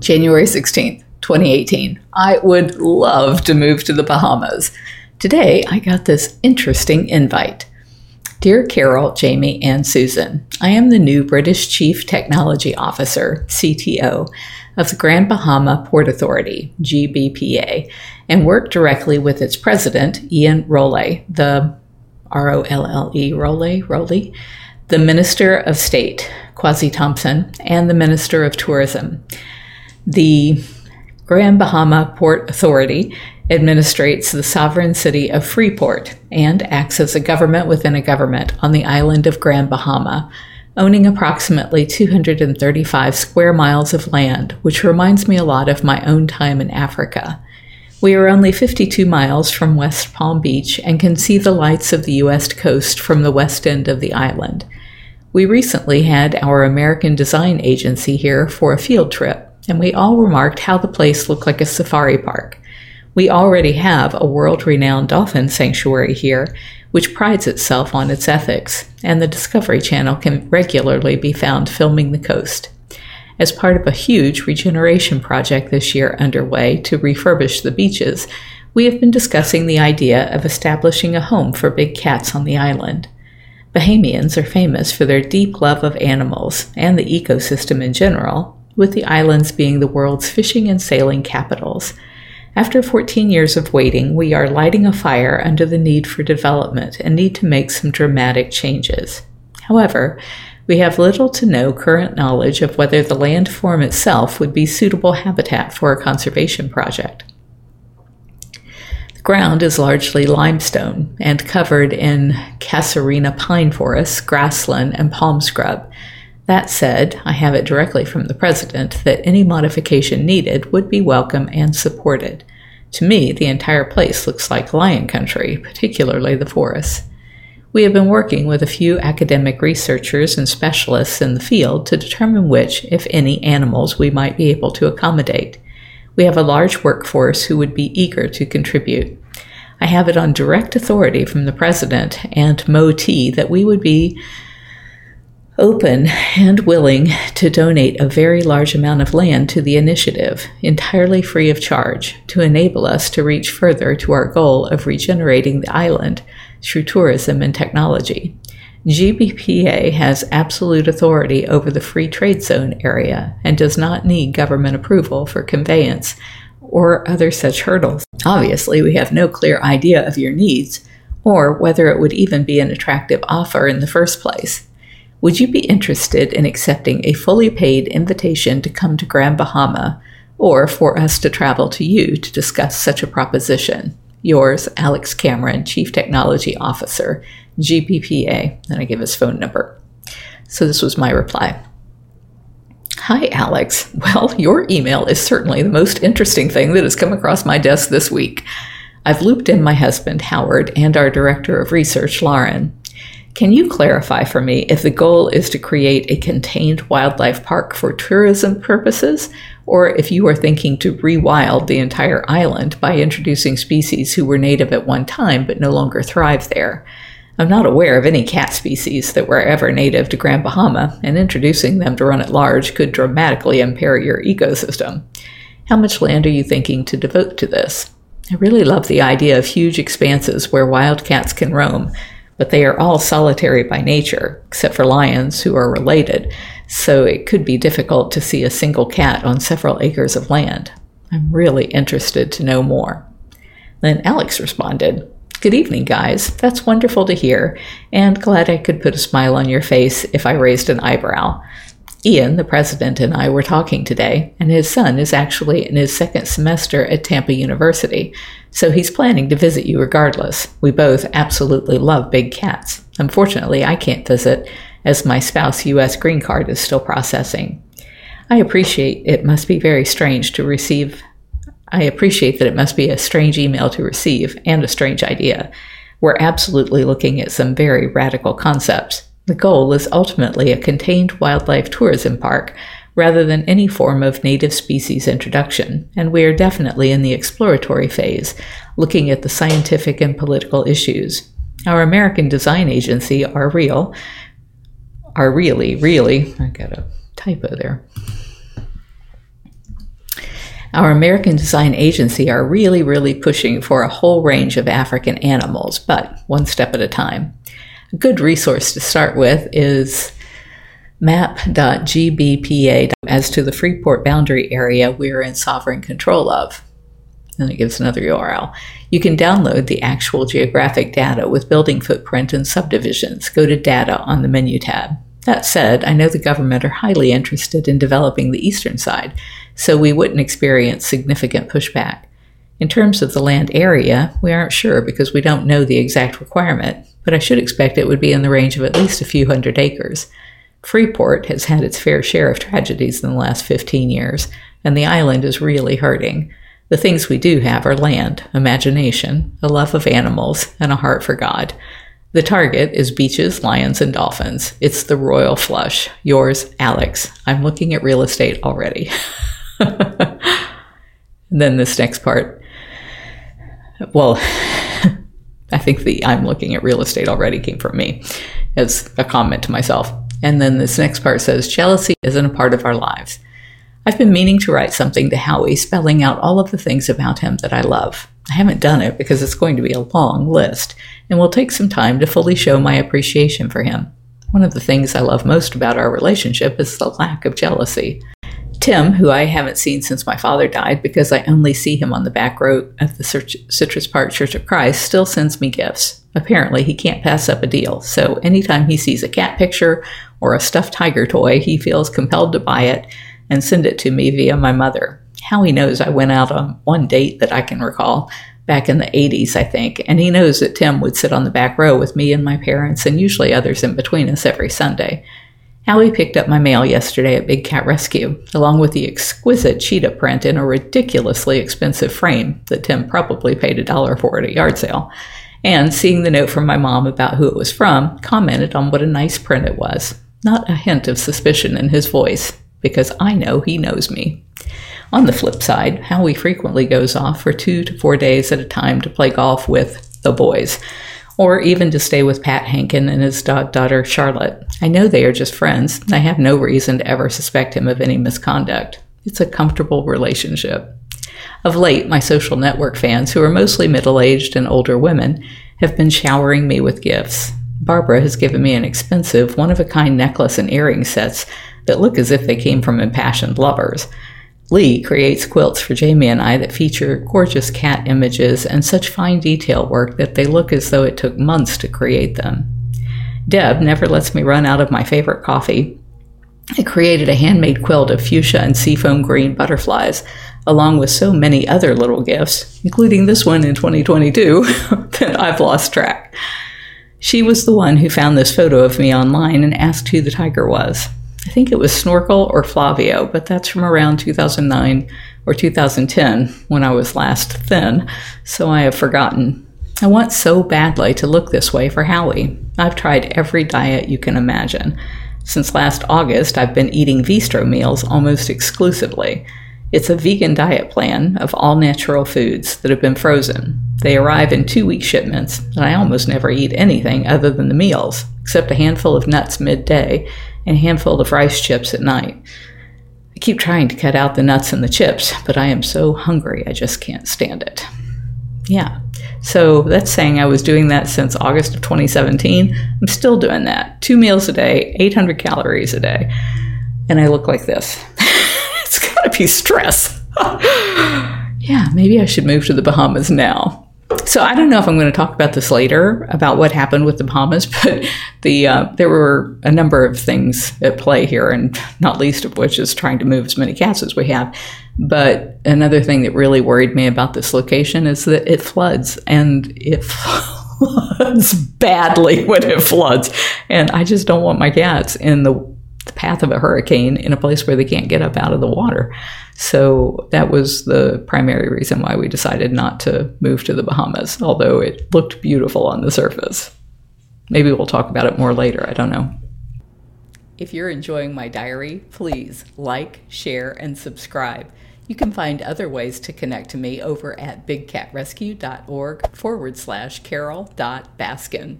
January 16th, 2018. I would love to move to the Bahamas. Today, I got this interesting invite. Dear Carole, Jamie, and Susan, I am the new British Chief Technology Officer, CTO, of the Grand Bahama Port Authority, GBPA, and work directly with its president, Ian Rolle, the R O L L E, Rolle, Rolle, the Minister of State, Kwasi Thompson, and the Minister of Tourism. The Grand Bahama Port Authority administrates the sovereign city of Freeport and acts as a government within a government on the island of Grand Bahama, owning approximately 235 square miles of land, which reminds me a lot of my own time in Africa. We are only 52 miles from West Palm Beach and can see the lights of the U.S. coast from the west end of the island. We recently had our American design agency here for a field trip, and we all remarked how the place looked like a safari park. We already have a world renowned dolphin sanctuary here, which prides itself on its ethics, and the Discovery Channel can regularly be found filming the coast. As part of a huge regeneration project this year underway to refurbish the beaches, we have been discussing the idea of establishing a home for big cats on the island. Bahamians are famous for their deep love of animals and the ecosystem in general, with the islands being the world's fishing and sailing capitals. After 14 years of waiting, we are lighting a fire under the need for development and need to make some dramatic changes. However, we have little to no current knowledge of whether the landform itself would be suitable habitat for a conservation project. The ground is largely limestone and covered in casuarina pine forests, grassland, and palm scrub. That said, I have it directly from the president that any modification needed would be welcome and supported. To me, the entire place looks like lion country, particularly the forests. We have been working with a few academic researchers and specialists in the field to determine which, if any, animals we might be able to accommodate. We have a large workforce who would be eager to contribute. I have it on direct authority from the president and MOT that we would be open and willing to donate a very large amount of land to the initiative, entirely free of charge, to enable us to reach further to our goal of regenerating the island through tourism and technology. GBPA has absolute authority over the free trade zone area and does not need government approval for conveyance or other such hurdles. Obviously, we have no clear idea of your needs or whether it would even be an attractive offer in the first place. Would you be interested in accepting a fully paid invitation to come to Grand Bahama or for us to travel to you to discuss such a proposition? Yours, Alex Cameron, Chief Technology Officer, GBPA. And I give his phone number. So this was my reply. Hi, Alex. Well, your email is certainly the most interesting thing that has come across my desk this week. I've looped in my husband, Howard, and our Director of Research, Lauren. Can you clarify for me if the goal is to create a contained wildlife park for tourism purposes, or if you are thinking to rewild the entire island by introducing species who were native at one time but no longer thrive there? I'm not aware of any cat species that were ever native to Grand Bahama, and introducing them to run at large could dramatically impair your ecosystem. How much land are you thinking to devote to this? I really love the idea of huge expanses where wild cats can roam, but they are all solitary by nature, except for lions who are related, so it could be difficult to see a single cat on several acres of land. I'm really interested to know more. Then Alex responded, Good evening, guys. That's wonderful to hear, and glad I could put a smile on your face if I raised an eyebrow. Ian, the president, and I were talking today, and his son is actually in his second semester at Tampa University, so he's planning to visit you regardless. We both absolutely love big cats. Unfortunately, I can't visit, as my spouse U.S. green card is still processing. I appreciate it must be very strange to receive. I appreciate that it must be a strange email to receive and a strange idea. We're absolutely looking at some very radical concepts. The goal is ultimately a contained wildlife tourism park rather than any form of native species introduction, and we are definitely in the exploratory phase, looking at the scientific and political issues. Our American design agency, are real, are really, really, I got a typo there. Our American Design Agency are really, really pushing for a whole range of African animals, but one step at a time. A good resource to start with is map.gbpa as to the Freeport boundary area we're in sovereign control of. And it gives another URL. You can download the actual geographic data with building footprint and subdivisions. Go to Data on the menu tab. That said, I know the government are highly interested in developing the eastern side, so we wouldn't experience significant pushback. In terms of the land area, we aren't sure because we don't know the exact requirement, but I should expect it would be in the range of at least a few hundred acres. Freeport has had its fair share of tragedies in the last 15 years, and the island is really hurting. The things we do have are land, imagination, a love of animals, and a heart for God. The target is beaches, lions, and dolphins. It's the royal flush. Yours, Alex. I'm looking at real estate already. then this next part. Well, I think the I'm looking at real estate already came from me as a comment to myself. And then this next part says jealousy isn't a part of our lives. I've been meaning to write something to Howie spelling out all of the things about him that I love. I haven't done it because it's going to be a long list and will take some time to fully show my appreciation for him. One of the things I love most about our relationship is the lack of jealousy. Tim, who I haven't seen since my father died because I only see him on the back row of the Citrus Park Church of Christ, still sends me gifts. Apparently, he can't pass up a deal, so anytime he sees a cat picture or a stuffed tiger toy, he feels compelled to buy it and send it to me via my mother. How he knows I went out on one date that I can recall back in the 80s, I think, and he knows that Tim would sit on the back row with me and my parents and usually others in between us every Sunday. Howie picked up my mail yesterday at Big Cat Rescue, along with the exquisite cheetah print in a ridiculously expensive frame that Tim probably paid a dollar for at a yard sale. And seeing the note from my mom about who it was from, commented on what a nice print it was. Not a hint of suspicion in his voice, because I know he knows me. On the flip side, Howie frequently goes off for two to four days at a time to play golf with the boys or even to stay with Pat Hankin and his daughter Charlotte. I know they are just friends. I have no reason to ever suspect him of any misconduct. It's a comfortable relationship. Of late, my social network fans, who are mostly middle aged and older women, have been showering me with gifts. Barbara has given me an expensive, one of a kind necklace and earring sets that look as if they came from impassioned lovers. Lee creates quilts for Jamie and I that feature gorgeous cat images and such fine detail work that they look as though it took months to create them. Deb never lets me run out of my favorite coffee. I created a handmade quilt of fuchsia and seafoam green butterflies, along with so many other little gifts, including this one in 2022, that I've lost track. She was the one who found this photo of me online and asked who the tiger was. I think it was Snorkel or Flavio, but that's from around 2009 or 2010 when I was last thin, so I have forgotten. I want so badly to look this way for Howie. I've tried every diet you can imagine. Since last August, I've been eating Veestro meals almost exclusively. It's a vegan diet plan of all natural foods that have been frozen. They arrive in two week shipments, and I almost never eat anything other than the meals, except a handful of nuts midday and a handful of rice chips at night. I keep trying to cut out the nuts and the chips, but I am so hungry I just can't stand it. Yeah. So that's saying I was doing that since August of 2017. I'm still doing that. Two meals a day, 800 calories a day. And I look like this. it's got to be stress. yeah, maybe I should move to the Bahamas now. So I don't know if I'm going to talk about this later about what happened with the Bahamas, but the uh, there were a number of things at play here, and not least of which is trying to move as many cats as we have. But another thing that really worried me about this location is that it floods, and it floods badly when it floods, and I just don't want my cats in the path of a hurricane in a place where they can't get up out of the water. So that was the primary reason why we decided not to move to the Bahamas, although it looked beautiful on the surface. Maybe we'll talk about it more later, I don't know. If you're enjoying my diary, please like, share, and subscribe. You can find other ways to connect to me over at bigcatrescue.org forward slash carol.baskin.